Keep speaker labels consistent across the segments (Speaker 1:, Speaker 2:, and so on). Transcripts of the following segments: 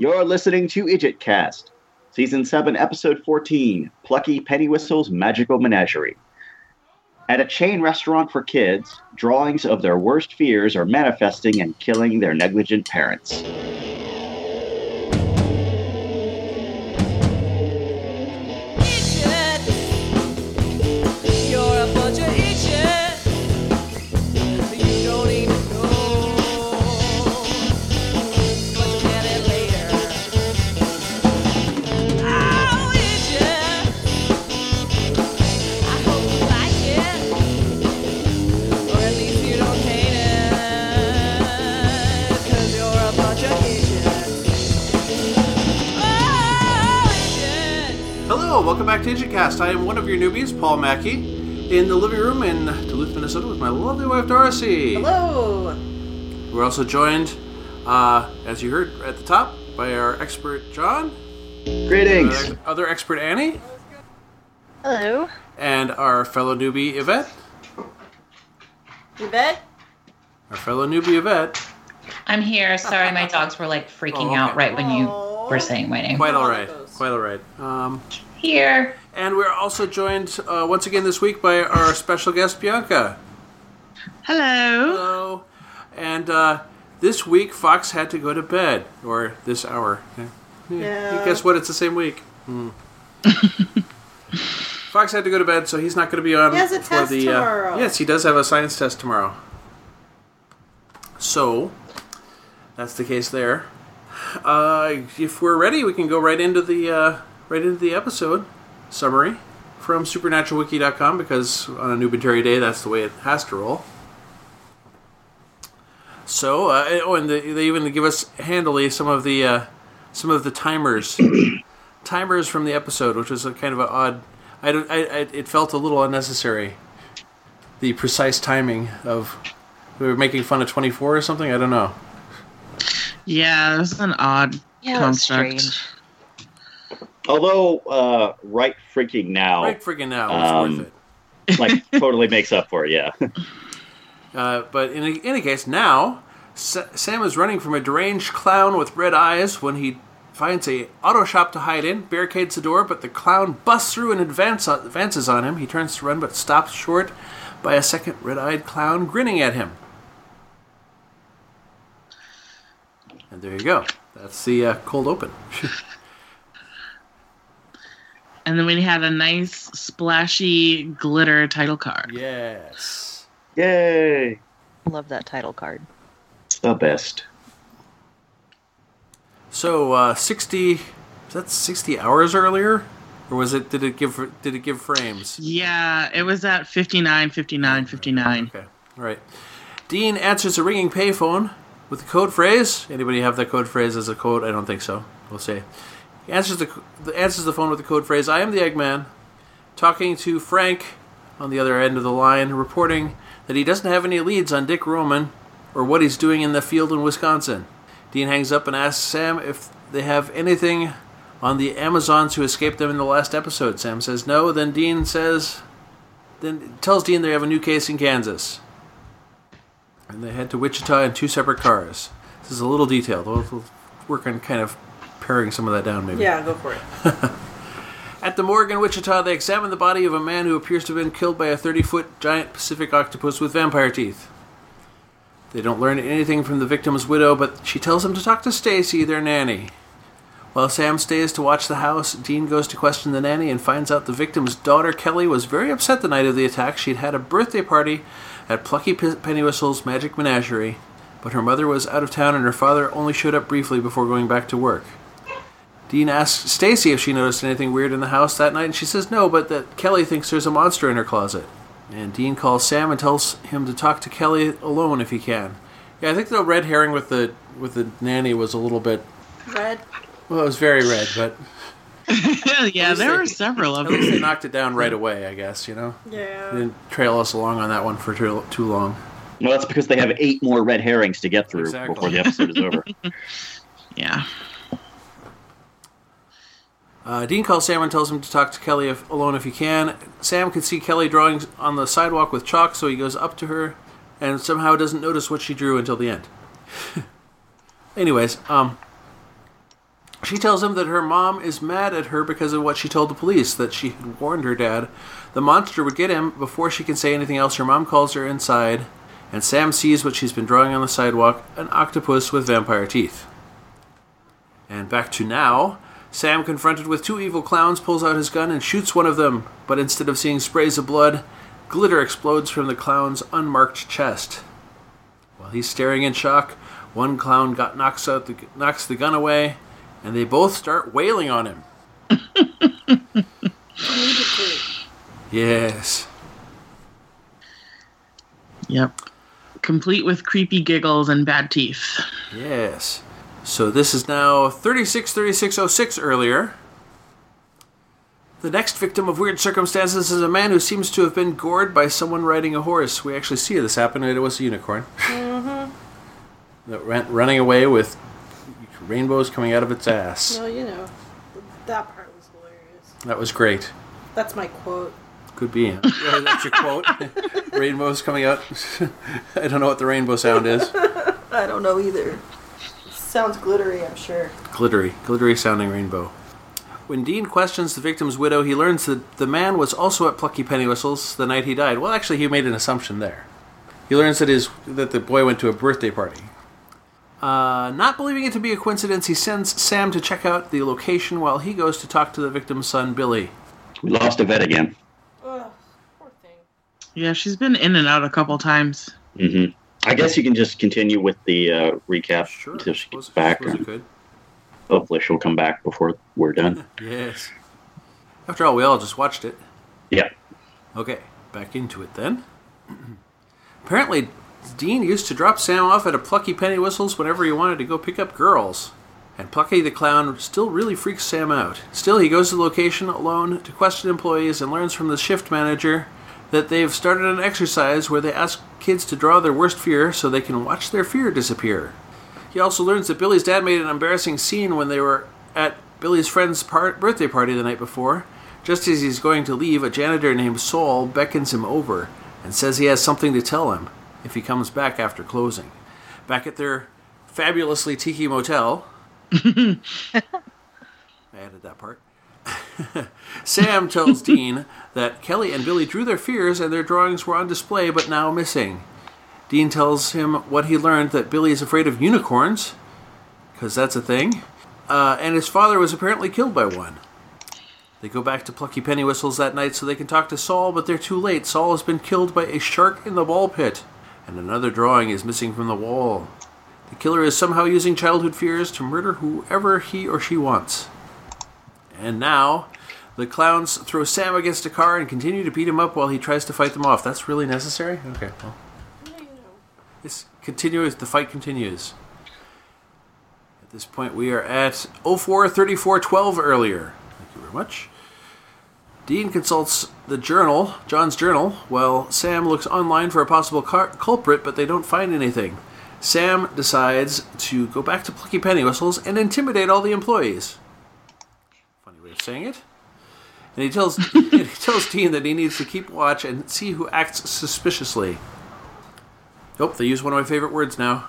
Speaker 1: You're listening to Idjitcast, Season 7, Episode 14 Plucky Pennywhistle's Magical Menagerie. At a chain restaurant for kids, drawings of their worst fears are manifesting and killing their negligent parents.
Speaker 2: Hello, welcome back to Idjitcast. I am one of your newbies, Paul Mackey, in the living room in Duluth, Minnesota, with my lovely wife Darcy.
Speaker 3: Hello.
Speaker 2: We're also joined, uh, as you heard at the top, by our expert John,
Speaker 1: Greetings!
Speaker 2: our other expert Annie,
Speaker 3: Hello.
Speaker 2: and our fellow newbie Yvette.
Speaker 3: Yvette?
Speaker 2: Our fellow newbie Yvette.
Speaker 4: I'm here. Sorry, my dogs were like freaking
Speaker 2: Oh, okay.
Speaker 4: out right when you were saying my name.
Speaker 2: Quite all right.
Speaker 3: those.
Speaker 2: Quite all right. Um,
Speaker 4: Here.
Speaker 2: and we're also joined uh, once again this week by our special guest Bianca.
Speaker 5: Hello.
Speaker 2: Hello. And uh, this week Fox had to go to bed, or this hour. Yeah.
Speaker 3: Yeah.
Speaker 2: Guess what? It's the same week. Hmm. Fox had to go to bed, so he's not going to be on
Speaker 3: He has a
Speaker 2: for
Speaker 3: test
Speaker 2: the. Uh,
Speaker 3: tomorrow.
Speaker 2: yes, he does have a science test tomorrow. So that's the case there. Uh, if we're ready, we can go right into the uh, right into the episode summary from SupernaturalWiki.com because on a Nubitary day, that's the way it has to roll. So, uh, oh, and they, they even give us handily some of the uh, some of the timers, timers from the episode, which was a kind of an odd. I, don't, I, I it felt a little unnecessary. The precise timing of we were making fun of twenty four or something. I don't know.
Speaker 5: Yeah, this is an odd
Speaker 6: Yeah, that's
Speaker 5: construct.
Speaker 6: strange.
Speaker 1: Although, uh, right freaking now,
Speaker 2: Right, friggin' now, it's
Speaker 1: Um,
Speaker 2: worth it.
Speaker 1: like, totally makes up for it, yeah.
Speaker 2: Uh, but in any, case, now Sa- Sam is running from a deranged clown with red eyes when he finds a auto shop to hide in, barricades the door, but the clown busts through and advance, advances on him. He turns to run, but stops short by a second red-eyed clown grinning at him. And there you go. That's the uh, cold open.
Speaker 5: And then we had a nice splashy glitter title card.
Speaker 2: yes.
Speaker 1: Yay!
Speaker 6: Love that title card.
Speaker 1: The best.
Speaker 2: So uh, sixty. Is that sixty hours earlier, or was it? Did it give? Did it give frames?
Speaker 5: Yeah, it was at 59, 59, 59.
Speaker 2: Okay. All right. Dean answers a ringing payphone with a code phrase. Anybody have that code phrase as a code? I don't think so. We'll see. Answers the, the answers the phone with the code phrase. I am the Eggman, talking to Frank on the other end of the line, reporting that he doesn't have any leads on Dick Roman or what he's doing in the field in Wisconsin. Dean hangs up and asks Sam if they have anything on the Amazons who escaped them in the last episode. Sam says no. Then Dean says, then tells Dean they have a new case in Kansas and they head to Wichita in two separate cars. This is a little detailed. We'll, we'll work on kind of paring some of that down, maybe.
Speaker 3: Yeah, go for it.
Speaker 2: At the morgue in Wichita, they examine the body of a man who appears to have been killed by a 30 foot giant Pacific octopus with vampire teeth. They don't learn anything from the victim's widow, but she tells them to talk to Stacy, their nanny. While Sam stays to watch the house, Dean goes to question the nanny and finds out the victim's daughter Kelly was very upset the night of the attack. She'd had a birthday party at Plucky Pennywhistle's Magic Menagerie, but her mother was out of town and her father only showed up briefly before going back to work. Dean asks Stacy if she noticed anything weird in the house that night, and she says no, but that Kelly thinks there's a monster in her closet. And Dean calls Sam and tells him to talk to Kelly alone if he can. Yeah, I think the red herring with the with the nanny was a little bit
Speaker 3: Red.
Speaker 2: well, it was very red, but
Speaker 5: yeah, there
Speaker 2: they-
Speaker 5: were several of
Speaker 2: at least they knocked it down right away. I guess you know
Speaker 3: Yeah.
Speaker 2: they didn't trail us along on that one for too, too long.
Speaker 1: No, that's because they have eight more red herrings to get through
Speaker 2: Exactly.
Speaker 1: before the episode is over.
Speaker 5: Yeah.
Speaker 2: Uh, Dean calls Sam and tells him to talk to Kelly if, alone if he can. Sam can see Kelly drawing on the sidewalk with chalk, so he goes up to her and somehow doesn't notice what she drew until the end. Anyways, um, She tells him that her mom is mad at her because of what she told the police, that she had warned her dad the monster would get him before she can say anything else. Her mom calls her inside, and Sam sees what she's been drawing on the sidewalk an octopus with vampire teeth. And back to now. Sam, confronted with two evil clowns, pulls out his gun and shoots one of them, but instead of seeing sprays of blood, glitter explodes from the clown's unmarked chest. While he's staring in shock, one clown got knocks out the, knocks the gun away, and they both start wailing on him. Yes.
Speaker 5: Yep. Complete with creepy giggles and bad teeth.
Speaker 2: Yes. So this is now 363606 earlier. The next victim of weird circumstances is a man who seems to have been gored by someone riding a horse. We actually see this happen, and it was a unicorn. Mm-hmm. that ran, running away with rainbows coming out of its ass.
Speaker 3: Well, you know, that part was hilarious.
Speaker 2: That was great.
Speaker 3: That's my quote.
Speaker 2: Could be. Yeah, that's your quote. rainbows coming out. I don't know what the rainbow sound is.
Speaker 3: I don't know either. Sounds glittery, I'm sure.
Speaker 2: Glittery, glittery sounding rainbow. When Dean questions the victim's widow, he learns that the man was also at Plucky Pennywhistles the night he died. Well, actually, he made an assumption there. He learns that his that the boy went to a birthday party. Uh, not believing it to be a coincidence, he sends Sam to check out the location while he goes to talk to the victim's son, Billy.
Speaker 1: We lost a vet again.
Speaker 3: Ugh, poor thing.
Speaker 5: Yeah, she's been in and out a couple times.
Speaker 1: hmm I guess you can just continue with the uh, recap
Speaker 2: Sure,
Speaker 1: until she gets back. Hopefully, she'll come back before we're done.
Speaker 2: Yes. After all, we all just watched it.
Speaker 1: Yeah.
Speaker 2: Okay, back into it then. Apparently, Dean used to drop Sam off at a Plucky Penny Whistles whenever he wanted to go pick up girls. And Plucky the Clown still really freaks Sam out. Still, he goes to the location alone to question employees and learns from the shift manager that they've started an exercise where they ask kids to draw their worst fear so they can watch their fear disappear. He also learns that Billy's dad made an embarrassing scene when they were at Billy's friend's par- birthday party the night before. Just as he's going to leave, a janitor named Saul beckons him over and says he has something to tell him if he comes back after closing. Back at their fabulously tiki motel. I added that part. Sam tells Dean that Kelly and Billy drew their fears and their drawings were on display but now missing. Dean tells him what he learned that Billy is afraid of unicorns, because that's a thing, uh, and his father was apparently killed by one. They go back to Plucky Penny Whistles that night so they can talk to Saul, but they're too late. Saul has been killed by a shark in the ball pit, and another drawing is missing from the wall. The killer is somehow using childhood fears to murder whoever he or she wants. And now, the clowns throw Sam against a car and continue to beat him up while he tries to fight them off. That's really necessary? Okay, well. This continues, the fight continues. At this point, we are at 043412 earlier. Thank you very much. Dean consults the journal, John's journal, while Sam looks online for a possible car- culprit, but they don't find anything. Sam decides to go back to Plucky Penny Whistles and intimidate all the employees. Funny way of saying it. And he tells and he tells Dean that he needs to keep watch and see who acts suspiciously. Oh, they use one of my favorite words now.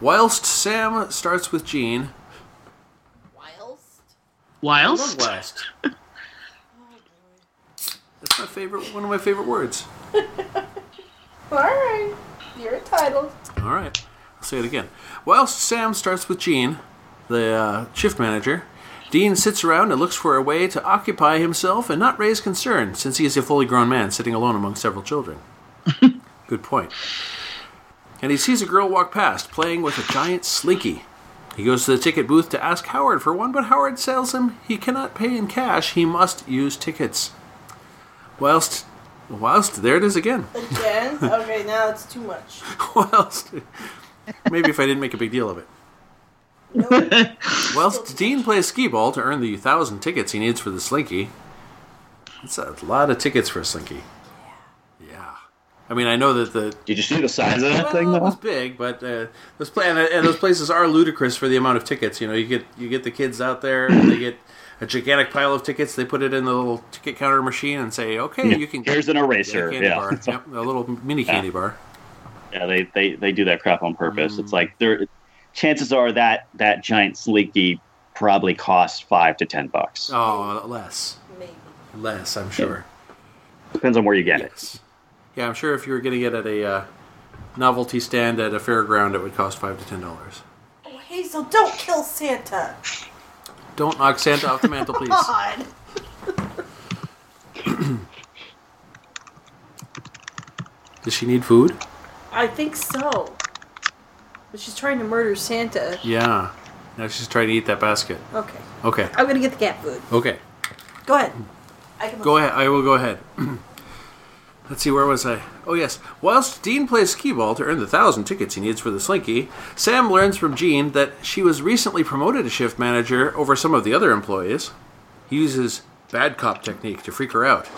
Speaker 2: Whilst Sam starts with Jean.
Speaker 3: Whilst?
Speaker 5: Whilst?
Speaker 2: Whilst. That's my favorite. One of my favorite words.
Speaker 3: Alright. You're entitled.
Speaker 2: All right, I'll say it again. Whilst Sam starts with Jean, the uh, shift manager, Dean sits around and looks for a way to occupy himself and not raise concern, since he is a fully grown man sitting alone among several children. Good point. And he sees a girl walk past, playing with a giant slinky. He goes to the ticket booth to ask Howard for one, but Howard tells him he cannot pay in cash, he must use tickets. Whilst, whilst, there it is again.
Speaker 3: Again? okay, now it's too much.
Speaker 2: Whilst, maybe if I didn't make a big deal of it.
Speaker 3: Nope.
Speaker 2: Whilst Dean plays skee ball to earn the thousand tickets he needs for the slinky. That's a lot of tickets for a slinky. Yeah. I mean, I know that the
Speaker 1: Did you see the size of that
Speaker 2: well,
Speaker 1: thing,
Speaker 2: it was
Speaker 1: though?
Speaker 2: big, but uh, those pla- and, and those places are ludicrous for the amount of tickets. You know, you get you get the kids out there, and they get a gigantic pile of tickets. They put it in the little ticket counter machine and say, "Okay, you can."
Speaker 1: Here's an eraser.
Speaker 2: candy
Speaker 1: Yeah.
Speaker 2: bar. Yep, a little mini candy bar.
Speaker 1: Yeah, they, they, they do that crap on purpose.
Speaker 2: Mm.
Speaker 1: It's like they're chances are that that giant slinky probably costs five to ten bucks.
Speaker 2: Oh, less.
Speaker 3: Maybe.
Speaker 2: Less, I'm sure.
Speaker 1: Depends on where you get it.
Speaker 2: Yeah, I'm sure if you were getting it at a uh, novelty stand at a fairground, it would cost five to ten dollars.
Speaker 3: Oh, Hazel, don't kill Santa.
Speaker 2: Don't knock Santa off the mantle, please.
Speaker 3: God.
Speaker 2: Does she need food?
Speaker 3: I think so. But she's trying to murder Santa.
Speaker 2: Yeah. Now she's trying to eat that basket.
Speaker 3: Okay.
Speaker 2: Okay.
Speaker 3: I'm gonna get the cat food.
Speaker 2: Okay.
Speaker 3: Go ahead. I can
Speaker 2: Go ahead. I will go ahead. Let's see, where was I? Oh, yes. Whilst Dean plays skee ball to earn the thousand tickets he needs for the slinky, Sam learns from Jean that she was recently promoted to shift manager over some of the other employees. He uses bad cop technique to freak her out.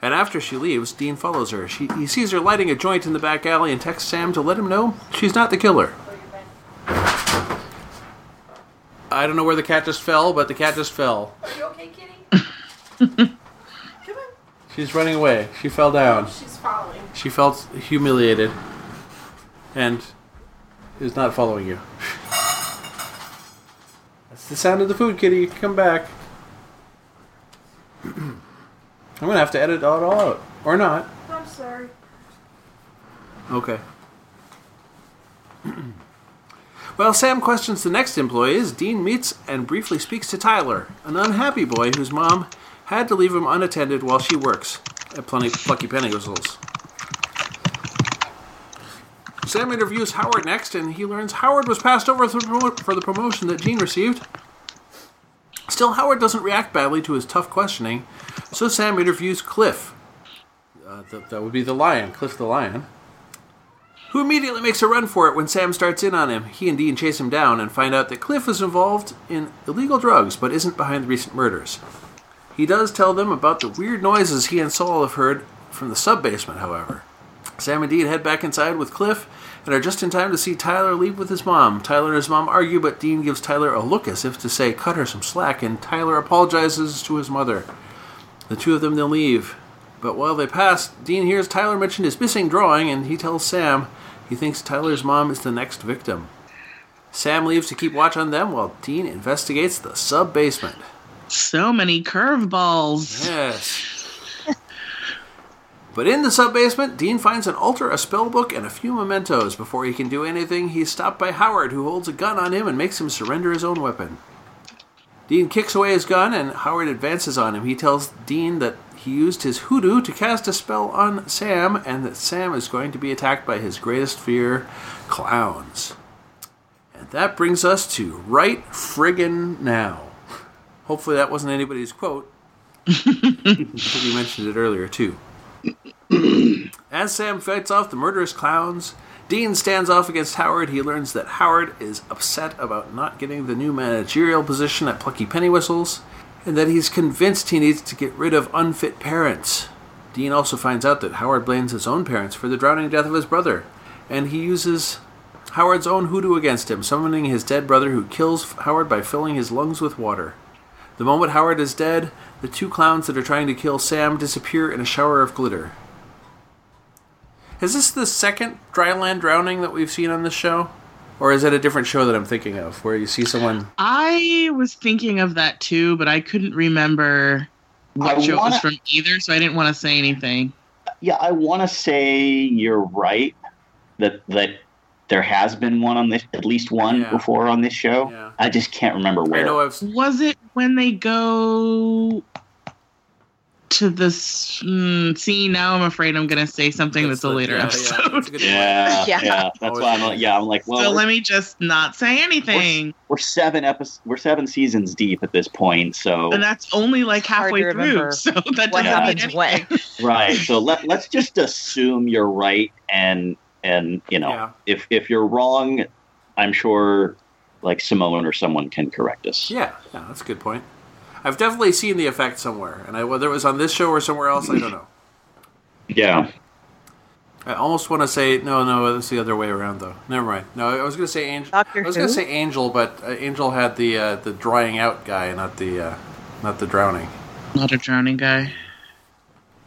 Speaker 2: And after she leaves, Dean follows her. She, he sees her lighting a joint in the back alley and texts Sam to let him know she's not the killer. I don't know where the cat just fell, but the cat just fell.
Speaker 3: Are you okay, kitty? Come on.
Speaker 2: She's running away. She fell down.
Speaker 3: She's falling.
Speaker 2: She felt humiliated and is not following you. That's the sound of the food, kitty. Come back. I'm gonna have to edit it all out. Or not.
Speaker 3: I'm sorry.
Speaker 2: Okay. While Sam questions the next employees, Dean meets and briefly speaks to Tyler, an unhappy boy whose mom had to leave him unattended while she works at Plenty, Plucky Penny Whistles. Sam interviews Howard next, and he learns Howard was passed over for the for the promotion that Gene received. Still, Howard doesn't react badly to his tough questioning, so Sam interviews Cliff. Uh, th- that would be the lion, Cliff the lion who immediately makes a run for it when Sam starts in on him. He and Dean chase him down and find out that Cliff is involved in illegal drugs but isn't behind the recent murders. He does tell them about the weird noises he and Saul have heard from the sub basement, however. Sam and Dean head back inside with Cliff and are just in time to see Tyler leave with his mom. Tyler and his mom argue, but Dean gives Tyler a look as if to say, cut her some slack, and Tyler apologizes to his mother. The two of them then leave. But while they pass, Dean hears Tyler mention his missing drawing, and he tells Sam he thinks Tyler's mom is the next victim. Sam leaves to keep watch on them while Dean investigates the sub basement.
Speaker 5: So many curveballs.
Speaker 2: Yes. But in the sub basement, Dean finds an altar, a spell book, and a few mementos. Before he can do anything, he's stopped by Howard, who holds a gun on him and makes him surrender his own weapon. Dean kicks away his gun, and Howard advances on him. He tells Dean that he used his hoodoo to cast a spell on Sam, and that Sam is going to be attacked by his greatest fear, clowns. And that brings us to right friggin' now. Hopefully that wasn't anybody's quote. I think you mentioned it earlier, too. As Sam fights off the murderous clowns, Dean stands off against Howard. He learns that Howard is upset about not getting the new managerial position at Plucky Penny Whistles, and that he's convinced he needs to get rid of unfit parents. Dean also finds out that Howard blames his own parents for the drowning death of his brother, and he uses Howard's own hoodoo against him, summoning his dead brother who kills Howard by filling his lungs with water. The moment Howard is dead, the two clowns that are trying to kill Sam disappear in a shower of glitter. Is this the second dryland drowning that we've seen on this show? Or is it a different show that I'm thinking of, where you see someone.
Speaker 5: I was thinking of that too, but I couldn't remember what
Speaker 1: I
Speaker 5: show it was
Speaker 1: wanna-
Speaker 5: from either, so I didn't want to say anything.
Speaker 1: Yeah, I want to say you're right that that there has been one on this, at least one
Speaker 2: Yeah.
Speaker 1: before on this show.
Speaker 2: Yeah.
Speaker 1: I just can't remember
Speaker 2: I
Speaker 1: where.
Speaker 2: know I've.
Speaker 5: Was it when they go to this? Mm, see, now I'm afraid I'm going to say something that's, a
Speaker 2: the-
Speaker 5: later
Speaker 2: yeah, yeah,
Speaker 5: episode.
Speaker 2: that's
Speaker 1: yeah,
Speaker 4: Yeah.
Speaker 1: yeah, That's why I'm like, yeah, I'm like, well,
Speaker 5: so let me just not say anything.
Speaker 1: we're seven episodes, we're seven seasons deep at this point, so
Speaker 5: And that's only like halfway through. So that doesn't mean
Speaker 4: happens when?
Speaker 5: anything.
Speaker 1: right. So let let's just assume you're right, and and you know,
Speaker 2: Yeah.
Speaker 1: if if you're wrong, I'm sure like Simone or someone can correct us.
Speaker 2: Yeah, yeah, that's a good point. I've definitely seen the effect somewhere, and I, whether it was on this show or somewhere else, I don't know.
Speaker 1: Yeah.
Speaker 2: I almost want to say no, no, that's the other way around though. Never mind. No, I was going to say Angel.
Speaker 4: Doctor
Speaker 2: I was going to say Angel, but uh, Angel had the uh, the drying out guy, not the uh, not the drowning.
Speaker 5: Not a drowning guy.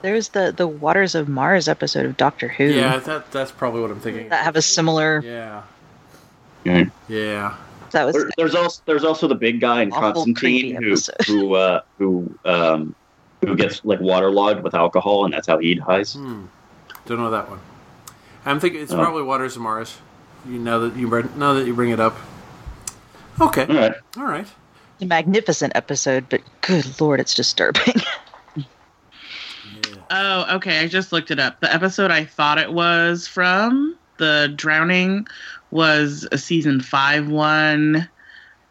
Speaker 4: There's the the Waters of Mars episode of Doctor Who
Speaker 2: Yeah, that that's probably what I'm thinking.
Speaker 4: that have a similar.
Speaker 2: Yeah,
Speaker 1: Yeah.
Speaker 2: yeah.
Speaker 4: That was
Speaker 1: There- there's also there's also the big guy in Constantine who
Speaker 4: episode.
Speaker 1: who uh, who um, who gets like waterlogged with alcohol, and that's how he dies.
Speaker 2: Hmm. Don't know that one. I'm thinking it's
Speaker 1: Oh.
Speaker 2: probably Waters of Mars. You know that you bring- now that you bring it up. Okay.
Speaker 1: All right.
Speaker 2: All right.
Speaker 4: a magnificent episode, but good lord, it's disturbing.
Speaker 5: Oh, okay. I just looked it up. The episode I thought it was from, the drowning, was a season five one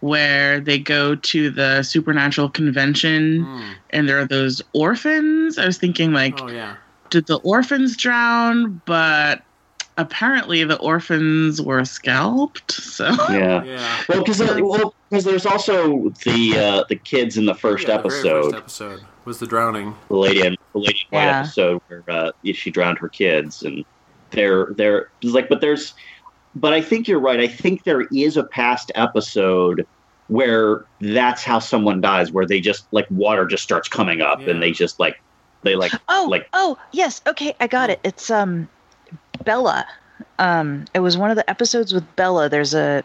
Speaker 5: where they go to the supernatural convention
Speaker 2: Hmm.
Speaker 5: and there are those orphans. I was thinking, like,
Speaker 2: Oh yeah.
Speaker 5: did the orphans drown? But apparently the orphans were scalped. So
Speaker 1: Yeah.
Speaker 2: Yeah.
Speaker 1: Well, because well, 'cause there's also the uh, the kids in the first
Speaker 2: Yeah, the very
Speaker 1: episode,
Speaker 2: first episode was the drowning.
Speaker 1: the lady in the lady in white episode where uh, she drowned her kids, and they're they're it's like, but there's, but I think you're right. I think there is a past episode where that's how someone dies, where they just like water just starts coming up,
Speaker 2: Yeah.
Speaker 1: and they just like they like
Speaker 4: oh,
Speaker 1: Like-
Speaker 4: oh, yes, okay, I got it. It's um, Bela. Um, it was one of the episodes with Bela. There's a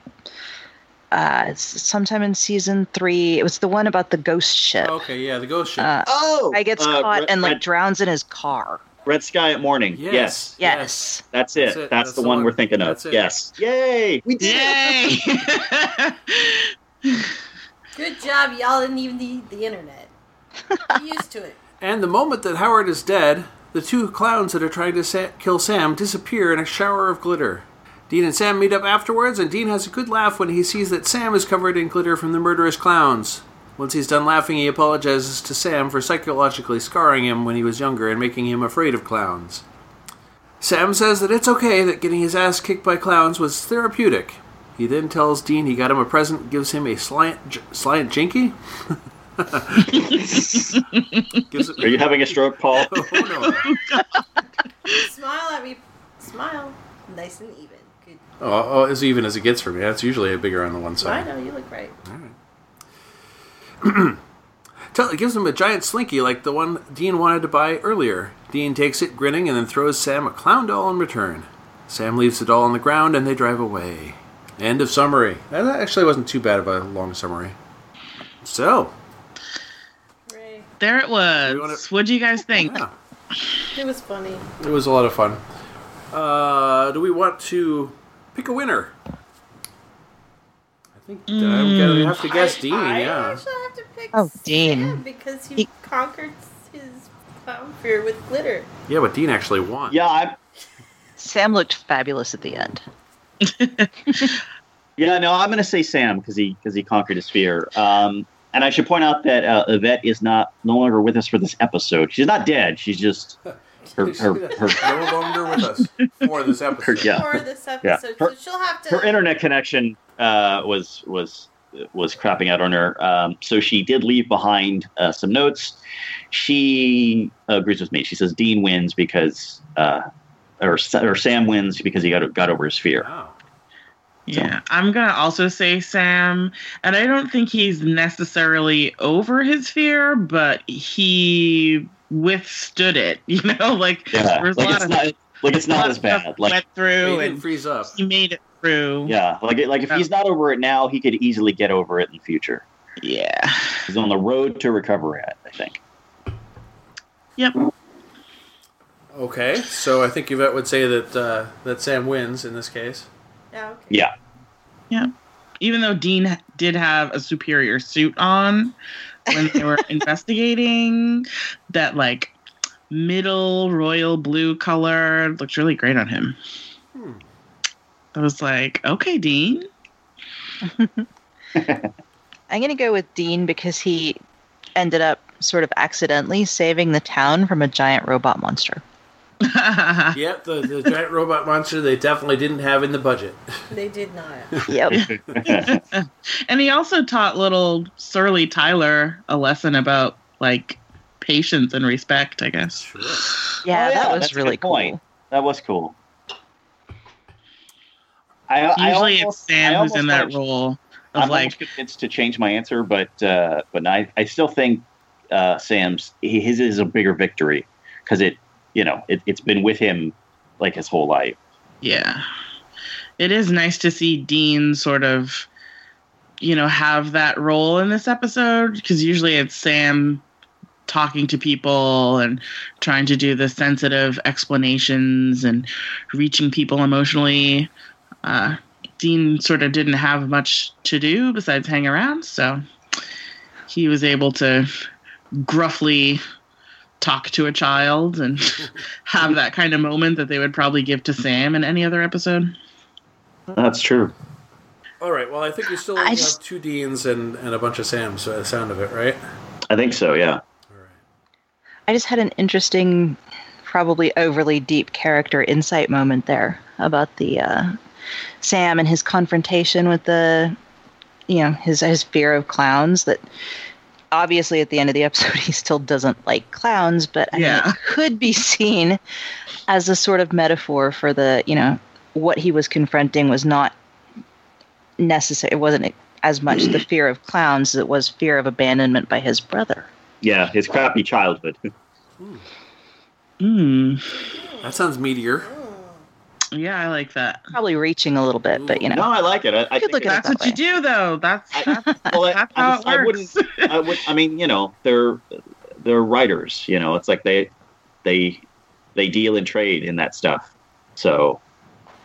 Speaker 4: uh, sometime in season three. It was the one about the ghost ship.
Speaker 2: Okay, yeah, the ghost ship.
Speaker 4: Uh,
Speaker 1: oh,
Speaker 4: I gets
Speaker 1: uh,
Speaker 4: caught
Speaker 1: Red,
Speaker 4: and like
Speaker 1: Red,
Speaker 4: drowns in his car.
Speaker 1: Red Sky at Morning.
Speaker 2: yes.
Speaker 1: Yes,
Speaker 4: Yes.
Speaker 1: that's it.
Speaker 2: That's
Speaker 1: That's,
Speaker 2: it. That's
Speaker 1: the,
Speaker 2: the
Speaker 1: one,
Speaker 2: one.
Speaker 1: we're thinking of.
Speaker 2: That's it.
Speaker 1: Yes, yay, we did.
Speaker 5: Yay!
Speaker 3: Good job, y'all didn't even need the internet. Get used to it.
Speaker 2: And the moment that Howard is dead, the two clowns that are trying to sa- kill Sam disappear in a shower of glitter. Dean and Sam meet up afterwards, and Dean has a good laugh when he sees that Sam is covered in glitter from the murderous clowns. Once he's done laughing, he apologizes to Sam for psychologically scarring him when he was younger and making him afraid of clowns. Sam says that it's okay that getting his ass kicked by clowns was therapeutic. He then tells Dean he got him a present, gives him a slant, j- slant jinky. gives
Speaker 1: Are you having a stroke, Paul?
Speaker 2: oh no!
Speaker 3: Smile at me. Smile. Nice and even. Good.
Speaker 2: Oh, oh, as even as it gets for me. That's usually a bigger on the one side.
Speaker 3: I know, you look right.
Speaker 2: Tell, it gives him a giant slinky like the one Dean wanted to buy earlier. Dean takes it, grinning, and then throws Sam a clown doll in return. Sam leaves the doll on the ground, and they drive away. End of summary. That actually wasn't too bad of a long summary. So,
Speaker 5: there it was.
Speaker 2: You wanna-
Speaker 5: What'd you guys think?
Speaker 2: yeah,
Speaker 3: It was funny.
Speaker 2: it was a lot of fun. Uh, do we want to pick a winner? I think I'm gonna have to guess
Speaker 3: I,
Speaker 2: Dean.
Speaker 3: I
Speaker 2: yeah.
Speaker 3: actually have to pick
Speaker 4: Oh, Dean.
Speaker 3: Because he,
Speaker 4: He-
Speaker 3: conquered his clown fear with glitter.
Speaker 2: Yeah, but Dean actually won.
Speaker 1: yeah, I'm.
Speaker 4: Sam looked fabulous at the end.
Speaker 1: Yeah, no, I'm going to say Sam because he because he conquered his fear. Um, and I should point out that uh, Yvette is not no longer with us for this episode. She's not dead. She's just her her her,
Speaker 2: no longer with us for this episode.
Speaker 1: her yeah.
Speaker 3: For this
Speaker 1: Yeah. Her-
Speaker 3: so she'll have to.
Speaker 1: Her internet connection uh, was was was crapping out on her. Um, so she did leave behind uh, some notes. She agrees with me. She says Dean wins because, uh, or or Sam wins because he got got over his fear.
Speaker 2: Wow.
Speaker 5: Yeah, I'm gonna also say Sam, and I don't think he's necessarily over his fear, but he withstood it. You know, like
Speaker 1: Yeah,
Speaker 5: there's
Speaker 1: like
Speaker 5: a lot
Speaker 1: it's
Speaker 5: of
Speaker 1: not like it's not as bad.
Speaker 5: he
Speaker 1: Like
Speaker 5: went through, and
Speaker 2: freeze up.
Speaker 5: he made it through.
Speaker 1: yeah, like like if he's not over it now, he could easily get over it in the future.
Speaker 5: yeah,
Speaker 1: He's on the road to recovery. I think.
Speaker 5: yep.
Speaker 2: Okay, so I think Yvette would say that uh, that Sam wins in this case.
Speaker 3: Yeah, okay.
Speaker 1: Yeah.
Speaker 5: Yeah. Even though Dean did have a superior suit on when they were investigating, that like middle royal blue color looked really great on him.
Speaker 2: Hmm.
Speaker 5: I was like, okay, Dean.
Speaker 4: I'm going to go with Dean because he ended up sort of accidentally saving the town from a giant robot monster.
Speaker 2: Yep, the, the giant robot monster they definitely didn't have in the budget.
Speaker 3: They did not.
Speaker 4: Yep.
Speaker 5: and he also taught little surly Tyler a lesson about like patience and respect, I guess.
Speaker 2: Sure.
Speaker 4: Yeah,
Speaker 1: Oh, yeah,
Speaker 4: that was
Speaker 1: that's
Speaker 4: really cool.
Speaker 1: point. That was cool. I, I
Speaker 5: Usually
Speaker 1: almost-
Speaker 5: it's Sam
Speaker 1: I
Speaker 5: who's in that
Speaker 1: like-
Speaker 5: role of
Speaker 1: I'm
Speaker 5: like
Speaker 1: almost convinced to change my answer, but uh, but I I still think uh, Sam's his is a bigger victory because it you know it, it's been with him like his whole life.
Speaker 5: Yeah. It is nice to see Dean sort of you know, have that role in this episode because usually it's Sam talking to people and trying to do the sensitive explanations and reaching people emotionally. Uh, Dean sort of didn't have much to do besides hang around, so he was able to gruffly talk to a child and have that kind of moment that they would probably give to Sam in any other episode.
Speaker 1: That's true.
Speaker 2: All right. Well, I think we still
Speaker 4: I
Speaker 2: have
Speaker 4: just-
Speaker 2: two Deans and, and a bunch of Sams by the sound of it, right?
Speaker 1: I think so. Yeah.
Speaker 2: All right.
Speaker 4: I just had an interesting, probably overly deep character insight moment there about the uh, Sam and his confrontation with the, you know, his his fear of clowns. That obviously at the end of the episode he still doesn't like clowns, but I mean, it could be seen as a sort of metaphor for the, you know, what he was confronting was not necessary. It wasn't as much the fear of clowns as it was fear of abandonment by his brother.
Speaker 1: Yeah. His crappy childhood.
Speaker 5: Hmm.
Speaker 2: That sounds meteor.
Speaker 5: Yeah, I like that.
Speaker 4: Probably reaching a little bit, but you know.
Speaker 1: No, I like it. I, I
Speaker 4: could
Speaker 1: think
Speaker 4: look at
Speaker 1: it's-
Speaker 4: it
Speaker 5: That's
Speaker 4: that
Speaker 5: what you do, though. That's
Speaker 1: I- well, I,
Speaker 5: that's
Speaker 1: I,
Speaker 5: how
Speaker 1: just-
Speaker 5: it
Speaker 1: I wouldn't. I would. I mean, you know, they're they're writers. You know, it's like they they they deal in trade in that stuff. So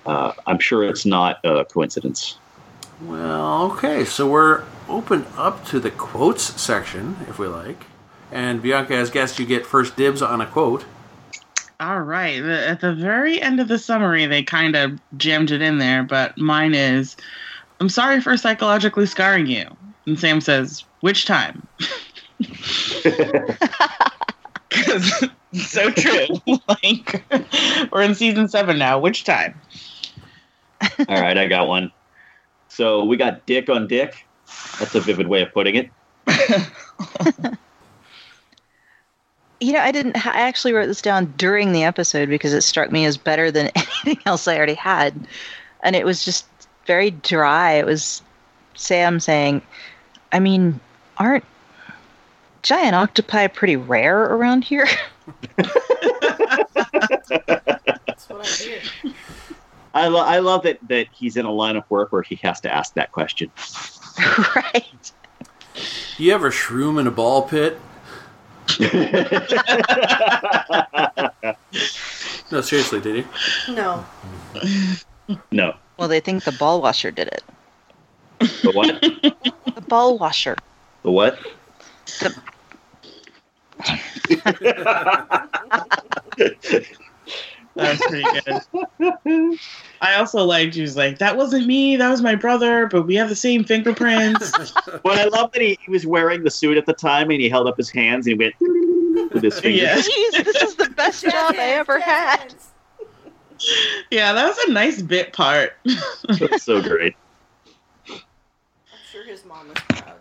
Speaker 1: uh, I'm sure it's not a coincidence.
Speaker 2: Well, okay. So we're open up to the quotes section, if we like. And Bianca, as guest, you get first dibs on a quote.
Speaker 5: All right. The, at the very end of the summary, they kind of jammed it in there, but mine is I'm sorry for psychologically scarring you. And Sam says, Which time? Because so true. like, we're in season seven now. Which time?
Speaker 1: All right, I got one. So we got dick on dick. That's a vivid way of putting it.
Speaker 4: You know, I didn't. I actually wrote this down during the episode because it struck me as better than anything else I already had, and it was just very dry. It was Sam saying, "I mean, aren't giant octopi pretty rare around here?"
Speaker 3: That's what I hear.
Speaker 1: I, lo- I love that that he's in a line of work where he has to ask that question.
Speaker 4: right.
Speaker 2: You ever shroom in a ball pit? No, seriously, did you?
Speaker 3: No.
Speaker 1: no,
Speaker 4: Well, they think the ball washer did it.
Speaker 1: the what?
Speaker 4: The ball washer.
Speaker 1: The what?
Speaker 5: That was pretty good. I also liked he was like, that wasn't me, that was my brother, but we have the same fingerprints.
Speaker 1: Well, I love that he, he was wearing the suit at the time and he held up his hands and he went with his fingers.
Speaker 5: Yeah.
Speaker 4: Jeez, this is the best job I ever had.
Speaker 5: yeah, that was a nice bit part.
Speaker 1: That's so great.
Speaker 3: I'm sure his mom was proud.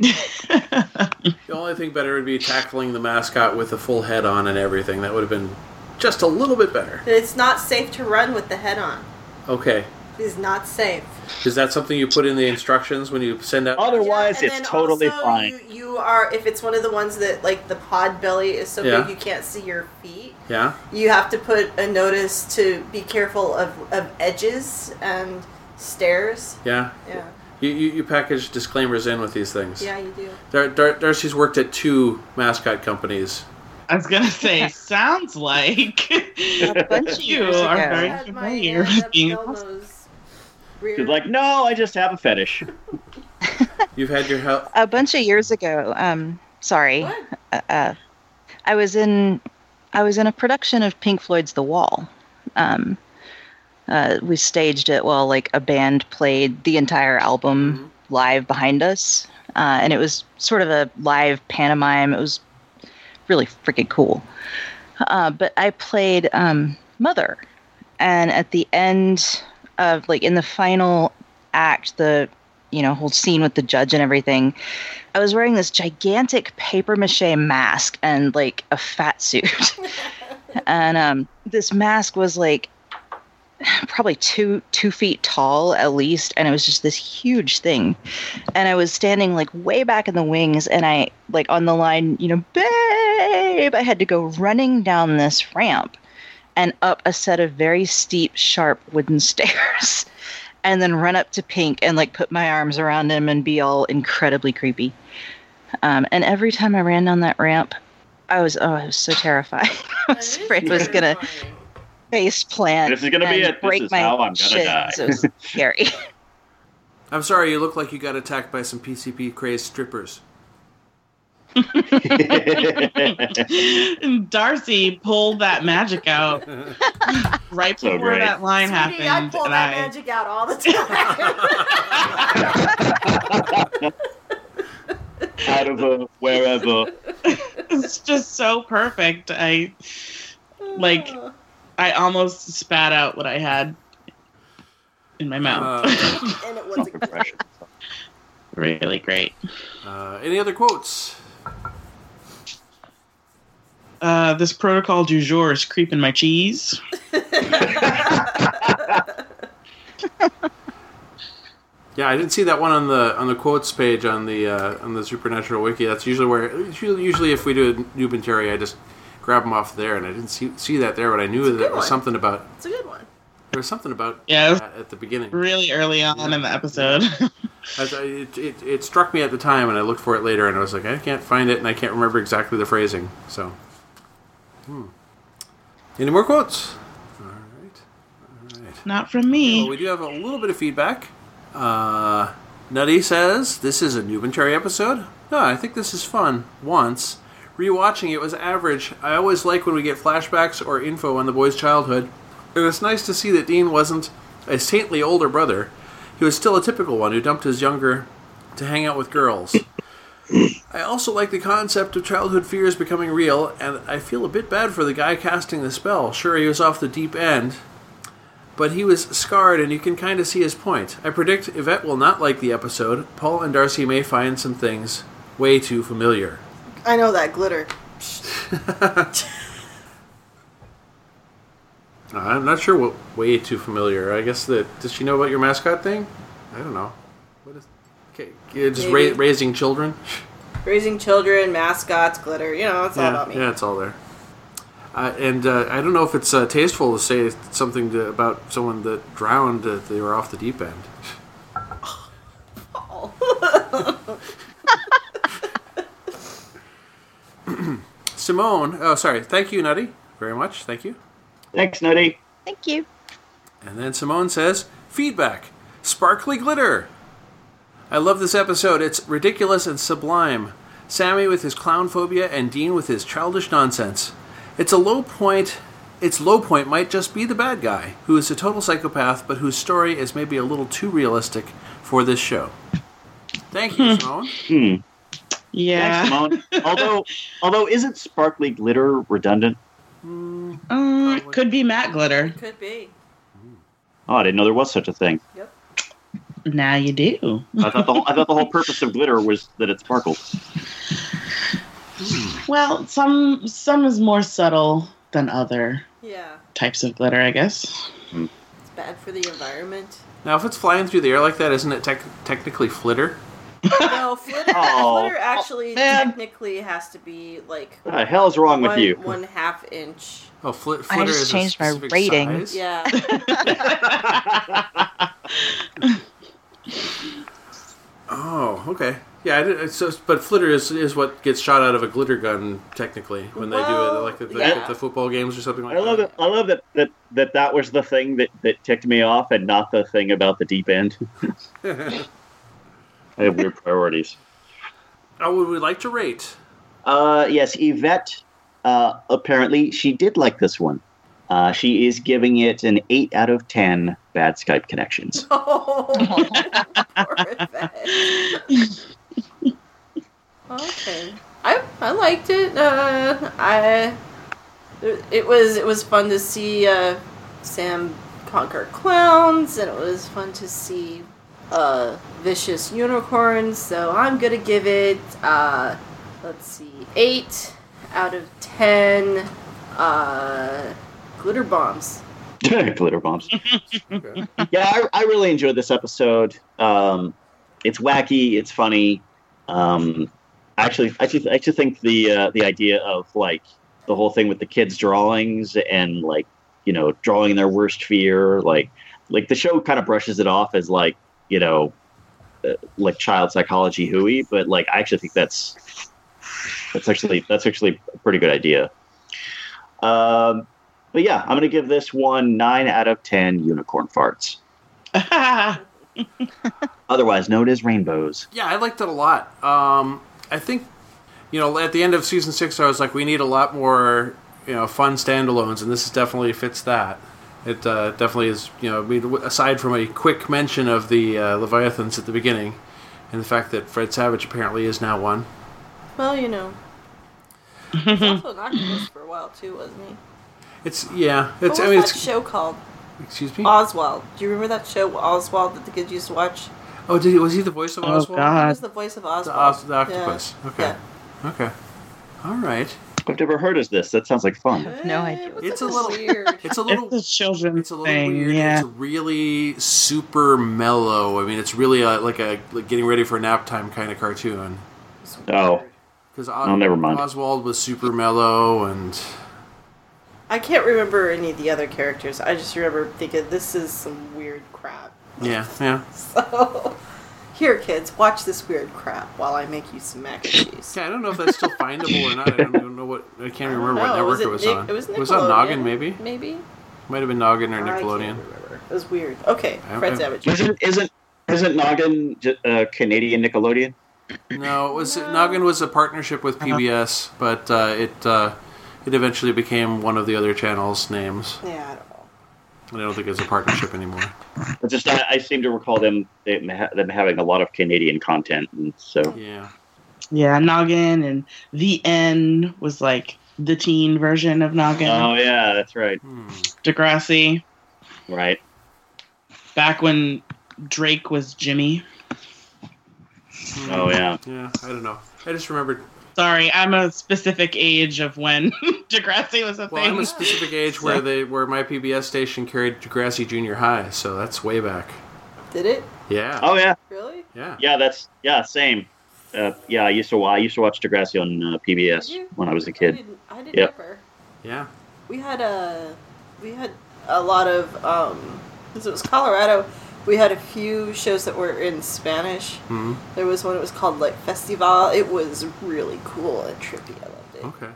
Speaker 2: The only thing better would be tackling the mascot with a full head on and everything. That would have been just a little bit better.
Speaker 3: It's not safe to run with the head on.
Speaker 2: Okay.
Speaker 3: It is not safe.
Speaker 2: Is that something you put in the instructions when you send out?
Speaker 1: Otherwise,
Speaker 3: and
Speaker 1: it's totally
Speaker 3: also
Speaker 1: fine.
Speaker 3: You, you are if it's one of the ones that like the pod belly is so
Speaker 2: Yeah.
Speaker 3: big you can't see your feet.
Speaker 2: Yeah.
Speaker 3: You have to put a notice to be careful of, of edges and stairs.
Speaker 2: Yeah.
Speaker 3: Yeah,
Speaker 2: You, you, you package disclaimers in with these things.
Speaker 3: yeah, you do.
Speaker 2: Dar- Dar- Darcy's worked at two mascot companies.
Speaker 5: I was gonna say, sounds like
Speaker 4: A bunch of
Speaker 5: you
Speaker 4: years
Speaker 5: are
Speaker 4: ago.
Speaker 5: very
Speaker 3: I had my
Speaker 5: familiar with being
Speaker 3: Elmo's rear.
Speaker 1: She's like, no, I just have a fetish.
Speaker 2: You've had your help.
Speaker 4: a bunch of years ago. Um, sorry.
Speaker 3: What?
Speaker 4: Uh, uh, I was in I was in a production of Pink Floyd's The Wall. Um, uh, we staged it while like a band played the entire album live behind us, uh, and it was sort of a live pantomime. It was really freaking cool. Uh, but I played um, Mother, and at the end of like in the final act, the you know whole scene with the judge and everything. I was wearing this gigantic paper mache mask and like a fat suit. and um, this mask was like probably two two feet tall at least, and it was just this huge thing. And I was standing like way back in the wings, and I like on the line, you know, babe. I had to go running down this ramp and up a set of very steep, sharp wooden stairs. and then run up to Pink and like put my arms around him and be all incredibly creepy. Um, and every time I ran down that ramp, I was oh, I was so terrified. I was afraid I was gonna face plant.
Speaker 1: This is gonna be
Speaker 4: and
Speaker 1: it. This
Speaker 4: Break
Speaker 1: is
Speaker 4: my
Speaker 1: how I'm gonna die.
Speaker 4: It was scary.
Speaker 2: I'm sorry, you look like you got attacked by some PCP crazed strippers.
Speaker 5: And Darcy pulled that magic out right
Speaker 1: So
Speaker 5: before
Speaker 1: great.
Speaker 5: that line
Speaker 3: Sweetie, I pull that
Speaker 5: I-
Speaker 3: magic out all the time.
Speaker 1: Out of a wherever.
Speaker 5: it's just so perfect. I like I almost spat out what I had in my mouth.
Speaker 2: Uh,
Speaker 3: and it wasn't
Speaker 5: really great.
Speaker 2: uh, any other quotes?
Speaker 5: Uh, this protocol du jour is creeping my cheese.
Speaker 2: Yeah, I didn't see that one on the on the quotes page on the uh, on the Supernatural wiki. That's usually where usually, usually if we do a Noob and I just grab them off there, and I didn't see see that there, but I knew that
Speaker 3: good
Speaker 2: there was
Speaker 3: one.
Speaker 2: something about
Speaker 3: It's a good one.
Speaker 2: there was something about
Speaker 5: Yeah,
Speaker 2: that at the beginning.
Speaker 5: really early on in the episode.
Speaker 2: I, I- it, it, it struck me at the time, and I looked for it later, and I was like, I can't find it, and I can't remember exactly the phrasing. So, hmm. any more quotes? All right, all right.
Speaker 5: Not from me.
Speaker 2: Well, we do have a little bit of feedback. Uh, Nutty says this is a Noob and Cherry episode. No, I think this is fun. Once rewatching it was average. I always like when we get flashbacks or info on the boy's childhood. It was nice to see that Dean wasn't a saintly older brother. He was still a typical one who dumped his younger to hang out with girls. I also like the concept of childhood fears becoming real, and I feel a bit bad for the guy casting the spell. Sure, he was off the deep end, but he was scarred, and you can kind of see his point. I predict Yvette will not like the episode. Paul and Darcy may find some things way too familiar.
Speaker 3: I know that glitter.
Speaker 2: Uh, I'm not sure what way too familiar. I guess that does she know about your mascot thing? I don't know. What is? Okay, yeah, just ra- raising children.
Speaker 3: Raising children, mascots, glitter. You know, it's all
Speaker 2: yeah,
Speaker 3: about me.
Speaker 2: yeah, it's all there. Uh, and uh, I don't know if it's uh, tasteful to say something to, about someone that drowned that they were off the deep end. Simone, oh sorry, thank you, Nutty, very much, thank you.
Speaker 1: Thanks, Nutty.
Speaker 4: Thank you.
Speaker 2: And then Simone says, feedback, sparkly glitter. I love this episode. It's ridiculous and sublime. Sammy with his clown phobia and Dean with his childish nonsense. It's a low point. Its low point might just be the bad guy, who is a total psychopath, but whose story is maybe a little too realistic for this show. Thank you, hmm. Simone.
Speaker 1: Hmm.
Speaker 5: Yeah.
Speaker 1: Thanks, Simone. although, although isn't sparkly glitter redundant?
Speaker 5: Um, could be matte glitter.
Speaker 3: Could be.
Speaker 1: Oh, I didn't know there was such a thing.
Speaker 3: Yep.
Speaker 5: Now you do.
Speaker 1: I thought the whole, I thought the whole purpose of glitter was that it sparkled.
Speaker 5: Well, some some is more subtle than other
Speaker 3: Yeah.
Speaker 5: types of glitter, I guess.
Speaker 3: It's bad for the environment.
Speaker 2: Now, if it's flying through the air like that, isn't it tec- technically flitter?
Speaker 3: No, flitter,
Speaker 1: Oh.
Speaker 3: flitter actually oh,
Speaker 5: man.
Speaker 3: technically has to be like
Speaker 1: What the hell's wrong with you?
Speaker 3: one half inch.
Speaker 2: Oh, flit-
Speaker 4: I just
Speaker 2: is a
Speaker 4: changed my
Speaker 2: specific
Speaker 4: rating.
Speaker 2: size?
Speaker 3: Yeah.
Speaker 2: Oh, okay. Yeah, I did, it's just, but flitter is, is what gets shot out of a glitter gun technically when they do it, like at the,
Speaker 3: yeah.
Speaker 2: at the football games or something like
Speaker 1: I love
Speaker 2: that.
Speaker 1: it. I love that that that that was the thing that that ticked me off, and not the thing about the deep end. I have weird priorities.
Speaker 2: Oh, would we like to rate?
Speaker 1: Uh, yes, Yvette. Uh, apparently, she did like this one. Uh, she is giving it an eight out of ten. Bad Skype connections.
Speaker 3: Oh, okay. I I liked it. Uh, I it was it was fun to see uh, Sam conquer clowns, and it was fun to see uh, vicious unicorns. So I'm gonna give it uh, let's see eight out of ten. Uh, glitter bombs.
Speaker 1: Glitter bombs.
Speaker 2: Okay.
Speaker 1: yeah, I, I really enjoyed this episode. Um, it's wacky, it's funny. Um, actually, I actually, I actually think the uh, the idea of like the whole thing with the kids' drawings and like you know drawing their worst fear, like like the show kind of brushes it off as like you know, uh, like child psychology hooey, but like I actually think that's that's actually that's actually a pretty good idea. Um, but yeah, I'm gonna give this one nine out of ten unicorn farts, otherwise known as rainbows.
Speaker 2: Yeah, I liked it a lot. Um, I think, you know, at the end of season six, I was like, we need a lot more, you know, fun standalones, and this definitely fits that. It uh, definitely is, you know, I aside from a quick mention of the uh, Leviathans at the beginning, and the fact that Fred Savage apparently is now one.
Speaker 3: Well, you know. He's also an octopus for a while too, wasn't he?
Speaker 2: It's yeah.
Speaker 3: What
Speaker 2: It's
Speaker 3: was
Speaker 2: I mean,
Speaker 3: that
Speaker 2: it's
Speaker 3: show called?
Speaker 2: excuse me.
Speaker 3: Oswald. Do you remember that show Oswald that the kids used to watch?
Speaker 2: Oh, did he, was he the voice of
Speaker 5: Oh,
Speaker 2: Oswald?
Speaker 3: He
Speaker 5: God.
Speaker 3: was the voice of Oswald.
Speaker 2: The, Os- the
Speaker 3: Yeah.
Speaker 2: octopus. Okay.
Speaker 3: Yeah.
Speaker 2: Okay. All right.
Speaker 1: I've never heard of this. That sounds like fun.
Speaker 4: no idea.
Speaker 2: It's a little-
Speaker 3: weird.
Speaker 2: It's a little.
Speaker 5: it's a children's
Speaker 2: It's a little
Speaker 5: thing.
Speaker 2: weird.
Speaker 5: Yeah.
Speaker 2: It's really super mellow. I mean, it's really a, like a like getting ready for nap time kind of cartoon.
Speaker 1: Oh,
Speaker 2: Because
Speaker 1: Oh, never mind.
Speaker 2: Oswald was super mellow, and
Speaker 3: I can't remember any of the other characters. I just remember thinking this is some weird crap.
Speaker 2: yeah, yeah.
Speaker 3: So, here, kids, watch this weird crap while I make you some mac and cheese.
Speaker 2: Yeah, I don't know if that's still findable or not. I don't even know what. I can't remember what
Speaker 3: No,
Speaker 2: network it was
Speaker 3: Nick-
Speaker 2: on.
Speaker 3: It was,
Speaker 2: was it on Noggin, maybe?
Speaker 3: Maybe.
Speaker 2: Might have been Noggin or
Speaker 3: I can't
Speaker 2: Nickelodeon.
Speaker 3: remember. It was weird. Okay,
Speaker 2: I-
Speaker 3: Fred
Speaker 2: I-
Speaker 3: Savage.
Speaker 1: isn't isn't isn't Noggin j- uh, Canadian Nickelodeon?
Speaker 2: No, it was Noggin was a partnership with PBS, but uh, it uh, it eventually became one of the other channels' names.
Speaker 3: Yeah, I don't know.
Speaker 2: And I don't think it's a partnership anymore.
Speaker 1: It's just I, I seem to recall them them, them having a lot of Canadian content, and so
Speaker 2: Yeah.
Speaker 5: Yeah, Noggin and the N was like the teen version of Noggin.
Speaker 1: oh yeah, that's right,
Speaker 2: Hmm.
Speaker 5: Degrassi,
Speaker 1: right.
Speaker 5: back when Drake was Jimmy.
Speaker 1: Oh yeah,
Speaker 2: Yeah, I don't know. I just remembered.
Speaker 5: Sorry, I'm a specific age of when Degrassi was a
Speaker 2: Well,
Speaker 5: thing.
Speaker 2: I'm a specific age where they where my PBS station carried Degrassi Junior High, so that's way back.
Speaker 3: Did it?
Speaker 2: Yeah.
Speaker 1: oh yeah,
Speaker 3: Really?
Speaker 2: Yeah.
Speaker 1: yeah. That's yeah, same. Uh, yeah, I used to I used to watch Degrassi on uh, PBS when I was a kid.
Speaker 3: didn't, I didn't
Speaker 1: Yep.
Speaker 3: ever.
Speaker 2: Yeah.
Speaker 3: We had a we had a lot of um because it was Colorado. We had a few shows that were in Spanish.
Speaker 2: hmm
Speaker 3: There was one that was called like Festival. It was really cool and trippy. I loved it.
Speaker 2: Okay.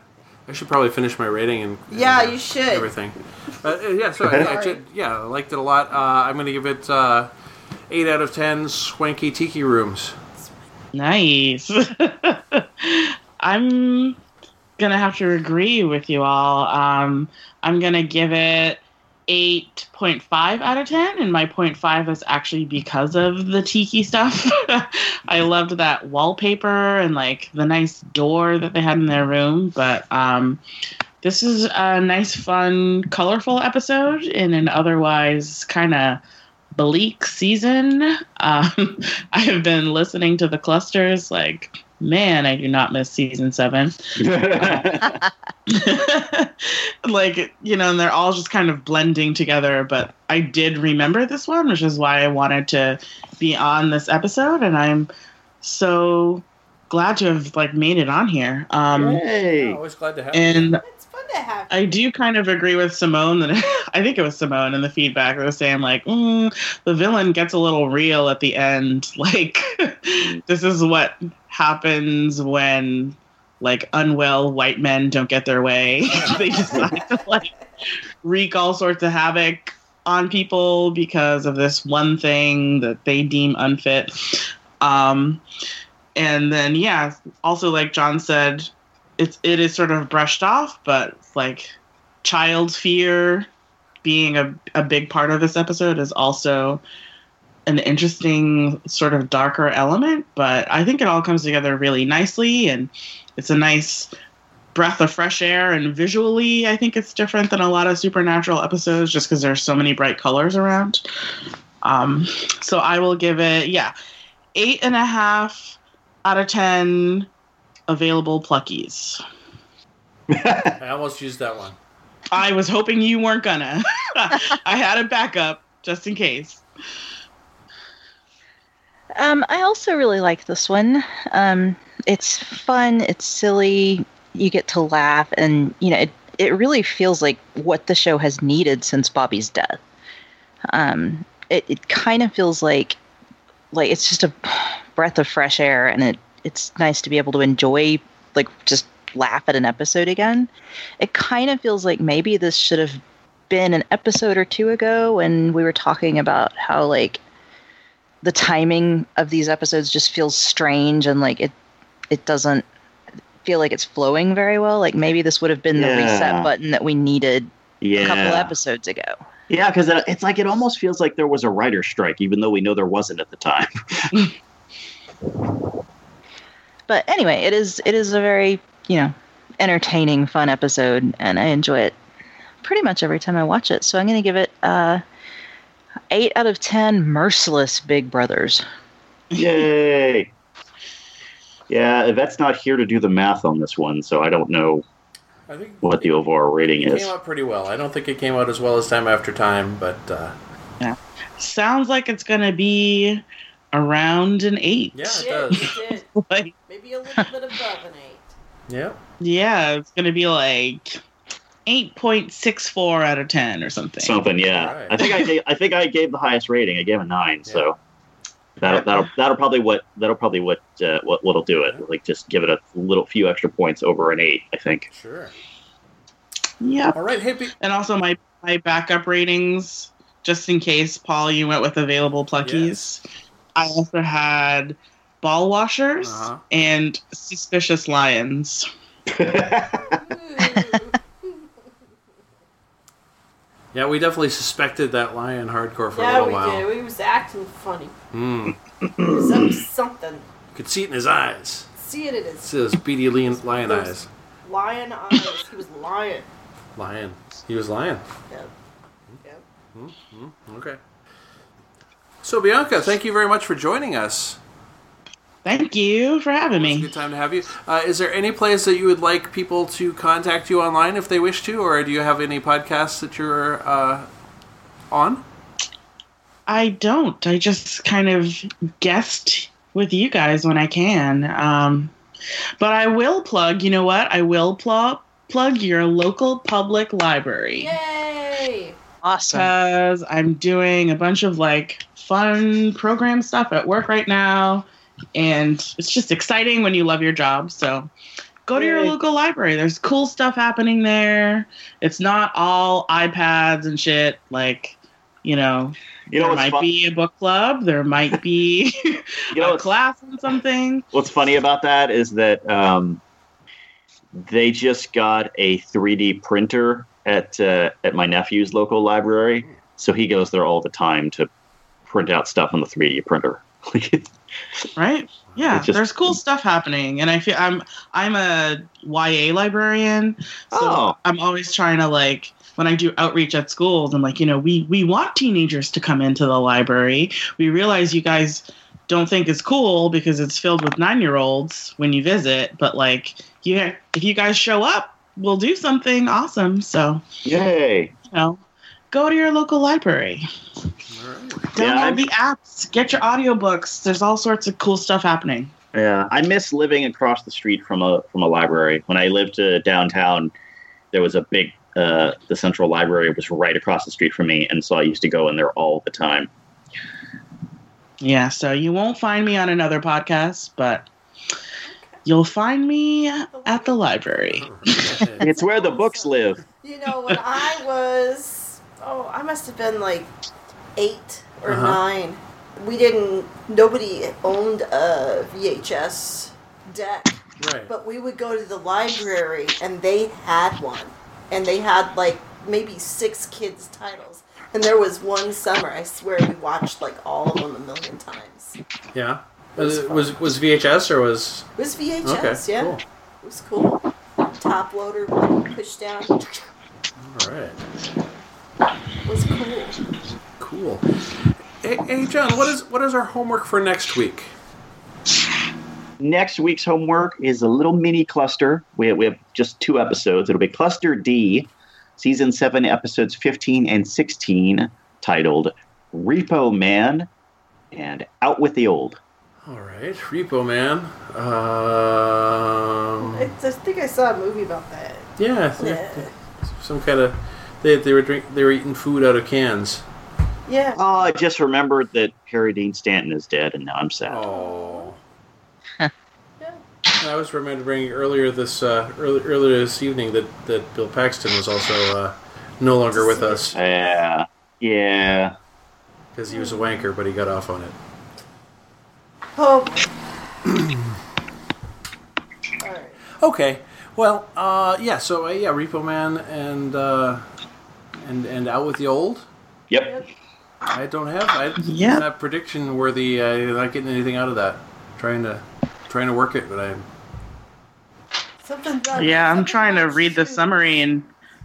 Speaker 2: I should probably finish my rating and, and,
Speaker 3: Yeah,
Speaker 2: uh,
Speaker 3: you should.
Speaker 2: everything. Uh, yeah, so I, I should- yeah, I liked it a lot. Uh, I'm going to give it uh, eight out of ten swanky tiki rooms.
Speaker 5: Nice. I'm gonna have to agree with you all. Um, I'm gonna give it 8.5 out of 10, and my 0.5 is actually because of the tiki stuff. I loved that wallpaper and like the nice door that they had in their room, but um, this is a nice, fun, colorful episode in an otherwise kind of bleak season. Um, I have been listening to the clusters like, man, I do not miss season seven. like, you know, and they're all just kind of blending together. But I did remember this one, which is why I wanted to be on this episode. And I'm so glad to have like made it on here. Um,
Speaker 1: Hey,
Speaker 2: always glad to have you.
Speaker 5: and
Speaker 3: It's to have.
Speaker 5: I do kind of agree with Simone that I think it was Simone in the feedback that was saying like mm, the villain gets a little real at the end. Like this is what happens when like unwell white men don't get their way. they decide to like wreak all sorts of havoc on people because of this one thing that they deem unfit. Um, and then yeah, also like John said, it's it is sort of brushed off, but like child fear being a, a big part of this episode is also an interesting sort of darker element, but I think it all comes together really nicely and it's a nice breath of fresh air and visually I think it's different than a lot of supernatural episodes just because there's so many bright colors around. Um, so I will give it yeah, eight and a half out of ten available pluckies.
Speaker 2: I almost used that one.
Speaker 5: I was hoping you weren't gonna. I had a backup just in case.
Speaker 4: Um, I also really like this one. Um, it's fun. It's silly. You get to laugh, and you know it. It really feels like what the show has needed since Bobby's death. Um, it, it kind of feels like like it's just a breath of fresh air and it it's nice to be able to enjoy like just laugh at an episode again. It kind of feels like maybe this should have been an episode or two ago when we were talking about how like the timing of these episodes just feels strange and like it it doesn't feel like it's flowing very well. Like maybe this would have been the reset button that we needed
Speaker 1: Yeah.
Speaker 4: a couple episodes ago.
Speaker 1: Yeah, because it's like it almost feels like there was a writer's strike, even though we know there wasn't at the time.
Speaker 4: But anyway, it is it is a very, you know, entertaining, fun episode and I enjoy it pretty much every time I watch it. So I'm going to give it uh 8 out of 10 merciless big brothers.
Speaker 1: Yay! Yeah, Yvette's not here to do the math on this one, so I don't know
Speaker 2: I think
Speaker 1: what the overall rating
Speaker 2: it
Speaker 1: is.
Speaker 2: came out pretty well. I don't think it came out as well as Time After Time, but uh,
Speaker 5: Sounds like it's gonna be around an eight.
Speaker 2: yeah, it does.
Speaker 5: Like,
Speaker 3: Maybe a little bit above an eight.
Speaker 2: Yeah.
Speaker 5: yeah, it's gonna be like eight point six four out of ten or something.
Speaker 1: Something, yeah.
Speaker 2: Alright.
Speaker 1: I think I gave, I think I gave the highest rating. I gave a nine, so that'll that'll that'll probably what that'll probably what uh, what what'll do it. Like just give it a little few extra points over an eight. I think.
Speaker 2: Sure.
Speaker 5: Yeah.
Speaker 2: All right, hippie.
Speaker 5: And also my my backup ratings, just in case Paul you went with available pluckies. I also had ball washers
Speaker 2: Uh-huh.
Speaker 5: and suspicious lions.
Speaker 2: Yeah, we definitely suspected that lion hardcore for a
Speaker 3: yeah,
Speaker 2: little
Speaker 3: we
Speaker 2: while.
Speaker 3: did. We was acting funny.
Speaker 2: Mm.
Speaker 3: He was up something.
Speaker 2: You could see it in his eyes.
Speaker 3: See it in his
Speaker 2: See those beady lion, lion
Speaker 3: Those-
Speaker 2: eyes.
Speaker 3: lion eyes. He was lying.
Speaker 2: Lion. He was lion.
Speaker 3: Yep. Yep.
Speaker 2: Okay. So Bianca, thank you very much for joining us.
Speaker 5: Thank you for having
Speaker 2: It's a
Speaker 5: me.
Speaker 2: good time to have you. Uh, is there any place that you would like people to contact you online if they wish to, or do you have any podcasts that you're uh, on?
Speaker 5: I don't. I just kind of guest with you guys when I can. Um, but I will plug. You know what? I will plug plug your local public library.
Speaker 3: Yay!
Speaker 4: Awesome.
Speaker 5: because I'm doing a bunch of like fun program stuff at work right now, and it's just exciting when you love your job. So go to your local library. There's cool stuff happening there. It's not all iPads and shit. Like, you know,
Speaker 1: You know
Speaker 5: there might
Speaker 1: fun?
Speaker 5: be a book club. There might be
Speaker 1: You know
Speaker 5: a class on something.
Speaker 1: what's funny about that is that um, they just got a 3D printer at uh, at my nephew's local library, so he goes there all the time to print out stuff on the 3D printer.
Speaker 5: right yeah
Speaker 1: just-
Speaker 5: there's cool stuff happening and i feel i'm i'm a ya librarian so
Speaker 1: Oh.
Speaker 5: i'm always trying to like when i do outreach at schools i'm like you know we we want teenagers to come into the library we realize you guys don't think it's cool because it's filled with nine year olds when you visit but like yeah if you guys show up we'll do something awesome so
Speaker 1: Yay!
Speaker 5: you know go to your local library
Speaker 2: All right.
Speaker 5: download
Speaker 1: Yeah,
Speaker 5: the apps get your audiobooks there's all sorts of cool stuff happening
Speaker 1: Yeah, I miss living across the street from a from a library. When I lived uh, downtown, there was a big uh, the central library was right across the street from me, and so I used to go in there all the time.
Speaker 5: Yeah, so you won't find me on another podcast, but you'll find me at the library.
Speaker 1: It's where the books live.
Speaker 3: You know, when I was, oh, I must have been like eight or
Speaker 2: Uh-huh.
Speaker 3: nine. We didn't, nobody owned a VHS deck,
Speaker 2: right.
Speaker 3: but we would go to the library and they had one. And they had like maybe six kids' titles. And there was one summer, I swear we watched like all of them a million times.
Speaker 2: Yeah.
Speaker 3: was
Speaker 2: Was, was was VHS or was
Speaker 3: was VHS,
Speaker 2: okay?
Speaker 3: yeah.
Speaker 2: Cool.
Speaker 3: It was cool. Top loader, push down.
Speaker 2: All right.
Speaker 3: It was cool.
Speaker 2: Cool. Hey, hey, John, what is what is our homework for next week?
Speaker 1: Next week's homework is a little mini cluster. We have, we have just two episodes. It'll be Cluster D, season seven, episodes fifteen and sixteen, titled "Repo Man" and "Out with the Old."
Speaker 2: All right, Repo Man. Um,
Speaker 3: I just think I saw a movie about that.
Speaker 2: yeah,
Speaker 3: Yeah.
Speaker 2: some kind of they, they were drink they were eating food out of cans.
Speaker 3: Yeah.
Speaker 1: Oh, I just remembered that Harry Dean Stanton is dead, and now I'm sad.
Speaker 2: Oh.
Speaker 3: Yeah.
Speaker 2: I was remembering earlier this uh, early, earlier this evening that, that Bill Paxton was also uh, no longer with us
Speaker 1: Yeah, yeah.
Speaker 2: because he was a wanker, but he got off on it.
Speaker 3: Hope. Alright.
Speaker 2: Okay. Well, uh, yeah. So uh, yeah, Repo Man and uh, and and out with the old.
Speaker 1: Yep.
Speaker 2: I don't have. I
Speaker 5: Yeah.
Speaker 2: not prediction worthy. Uh, not getting anything out of that. Trying to trying to work it, but I'm.
Speaker 3: Something about
Speaker 5: Yeah, I'm
Speaker 3: something
Speaker 5: trying to
Speaker 3: about
Speaker 5: read the summary and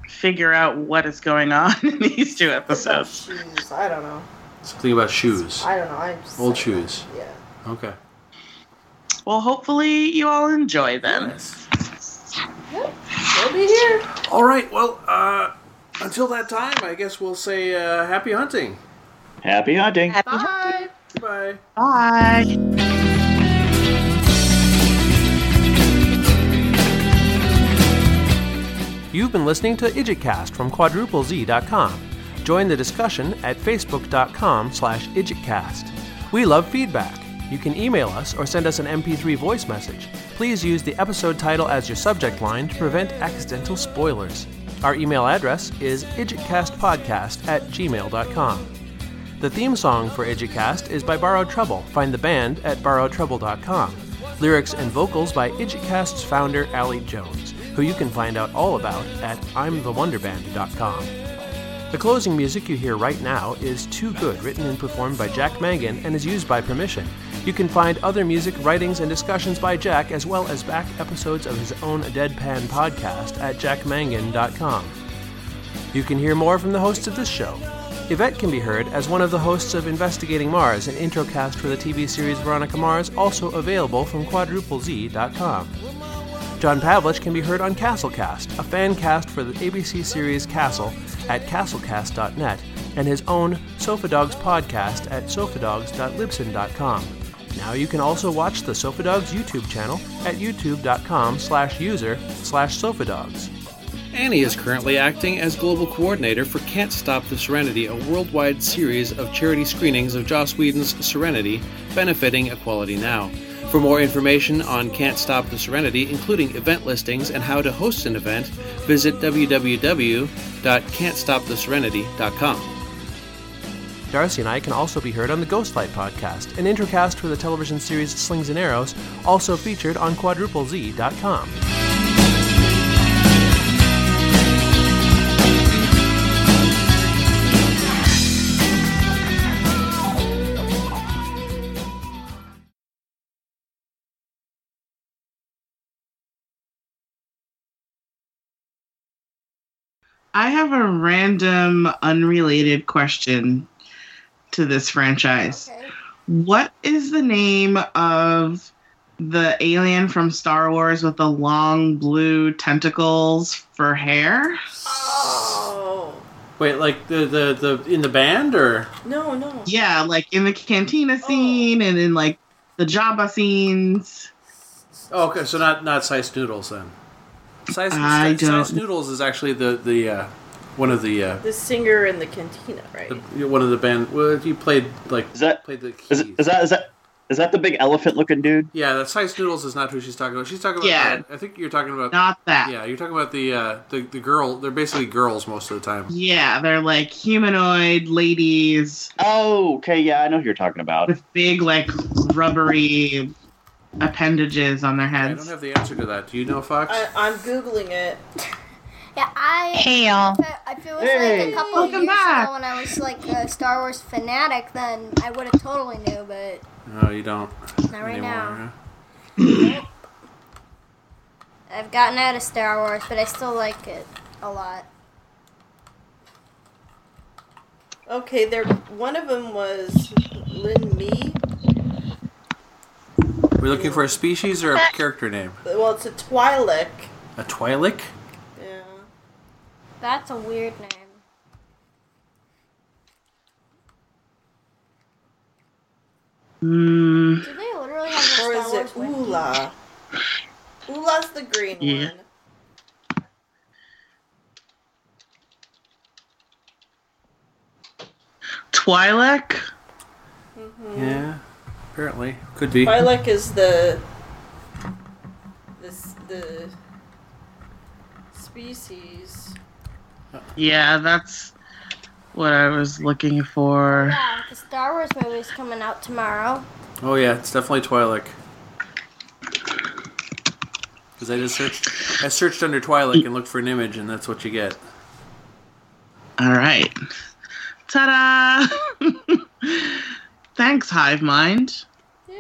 Speaker 5: figure out what is going on in these two episodes.
Speaker 3: shoes. I don't know.
Speaker 2: Something about shoes.
Speaker 3: I don't know. I'm just
Speaker 2: Old
Speaker 3: saying.
Speaker 2: shoes.
Speaker 3: Yeah.
Speaker 2: Okay.
Speaker 5: Well, hopefully you all enjoy them.
Speaker 3: Yep. We'll be here.
Speaker 2: All right. Well, uh, until that time, I guess we'll say uh, happy hunting.
Speaker 1: Happy hunting.
Speaker 4: Happy
Speaker 3: Bye.
Speaker 2: Goodbye.
Speaker 5: Bye.
Speaker 2: You've been listening to IdjitCast from quadruplez.com. Join the discussion at facebook.com slash idjitcast. We love feedback. You can email us or send us an MP3 voice message. Please use the episode title as your subject line to prevent accidental spoilers. Our email address is idjitcastpodcast at gmail.com. The theme song for IdjitCast is by Borrowed Trouble. Find the band at borrowedtrouble.com. Lyrics and vocals by IdjitCast's founder, Allie Jones, who you can find out all about at I'mTheWonderBand.com. The closing music you hear right now is Too Good, written and performed by Jack Mangan and is used by permission. You can find other music, writings, and discussions by Jack, as well as back episodes of his own Deadpan podcast at jackmangan.com. You can hear more from the hosts of this show. Yvette can be heard as one of the hosts of Investigating Mars, an introcast for the TV series Veronica Mars, also available from quadruplez.com. John Pavlich can be heard on Castlecast, a fan cast for the ABC series Castle at castlecast.net, and his own Sofa Dogs podcast at sofadogs.libsyn.com. Now you can also watch the Sofa Dogs YouTube channel at youtube.com slash user slash sofadogs. Annie is currently acting as global coordinator for Can't Stop the Serenity, a worldwide series of charity screenings of Joss Whedon's Serenity, benefiting Equality Now. For more information on Can't Stop the Serenity, including event listings and how to host an event, visit www.can'tstoptheserenity.com. Darcy and I can also be heard on the Ghostlight podcast, an intercast for the television series Slings and Arrows, also featured on quadruplez.com.
Speaker 5: I have a random, unrelated question to this franchise.
Speaker 3: Okay.
Speaker 5: What is the name of the alien from Star Wars with the long blue tentacles for hair?
Speaker 3: Oh.
Speaker 2: Wait, like the, the, the in the band or
Speaker 3: No, no.
Speaker 5: Yeah, like in the cantina oh. scene and in like the Jabba scenes.
Speaker 2: Oh, okay, so not not Sy Snootles then. Sice,
Speaker 5: I
Speaker 2: Sice
Speaker 5: don't-
Speaker 2: Noodles is actually the the uh, one of the, uh,
Speaker 3: The singer in the cantina, right?
Speaker 2: the one of the band. Well, he played like
Speaker 1: Is that
Speaker 2: played the keys.
Speaker 1: is that is that is that the big elephant looking dude?
Speaker 2: yeah, that Sy Snootles is not who she's talking about. She's talking about.
Speaker 5: Yeah.
Speaker 2: uh, I think you're talking about.
Speaker 5: Not that.
Speaker 2: yeah, you're talking about the uh, the the girl. They're basically girls most of the time.
Speaker 5: Yeah, they're like humanoid ladies
Speaker 1: Oh, okay, yeah, I know who you're talking about.
Speaker 5: with big, like, rubbery appendages on their heads.
Speaker 2: I don't have the answer to that. Do you know, Fox?
Speaker 3: I, I'm googling it.
Speaker 6: Yeah, I.
Speaker 4: Hey y'all.
Speaker 6: I- If it was
Speaker 1: Hey.
Speaker 6: like a couple of
Speaker 5: Welcome
Speaker 6: years
Speaker 5: back.
Speaker 6: ago when I was like a Star Wars fanatic, then I would have totally knew, but
Speaker 2: no, you don't.
Speaker 6: not right
Speaker 2: anymore,
Speaker 6: now.
Speaker 2: huh?
Speaker 6: I've gotten out of Star Wars, but I still like it a lot.
Speaker 3: Okay, there. One of them was Lyn Me.
Speaker 2: We're looking for a species or a character name.
Speaker 3: Well, it's a Twi'lek.
Speaker 2: A Twi'lek?
Speaker 3: Yeah.
Speaker 6: That's a weird name.
Speaker 5: Mm,
Speaker 6: Do they literally have a
Speaker 3: Or
Speaker 6: Star
Speaker 3: is
Speaker 6: Wars
Speaker 3: it
Speaker 6: wiki?
Speaker 3: Oola? Oola's the green
Speaker 5: Yeah.
Speaker 3: one.
Speaker 5: Twi'lek.
Speaker 2: Yeah, apparently could be.
Speaker 3: Twi'lek is the this the species.
Speaker 5: Yeah, that's what I was looking for.
Speaker 6: Oh, yeah, the Star Wars movie's coming out tomorrow.
Speaker 2: Oh yeah, it's definitely Twi'lek. Because I just searched, I searched under Twi'lek and looked for an image, and that's what you get.
Speaker 5: All right. Ta da! Thanks, Hive Mind.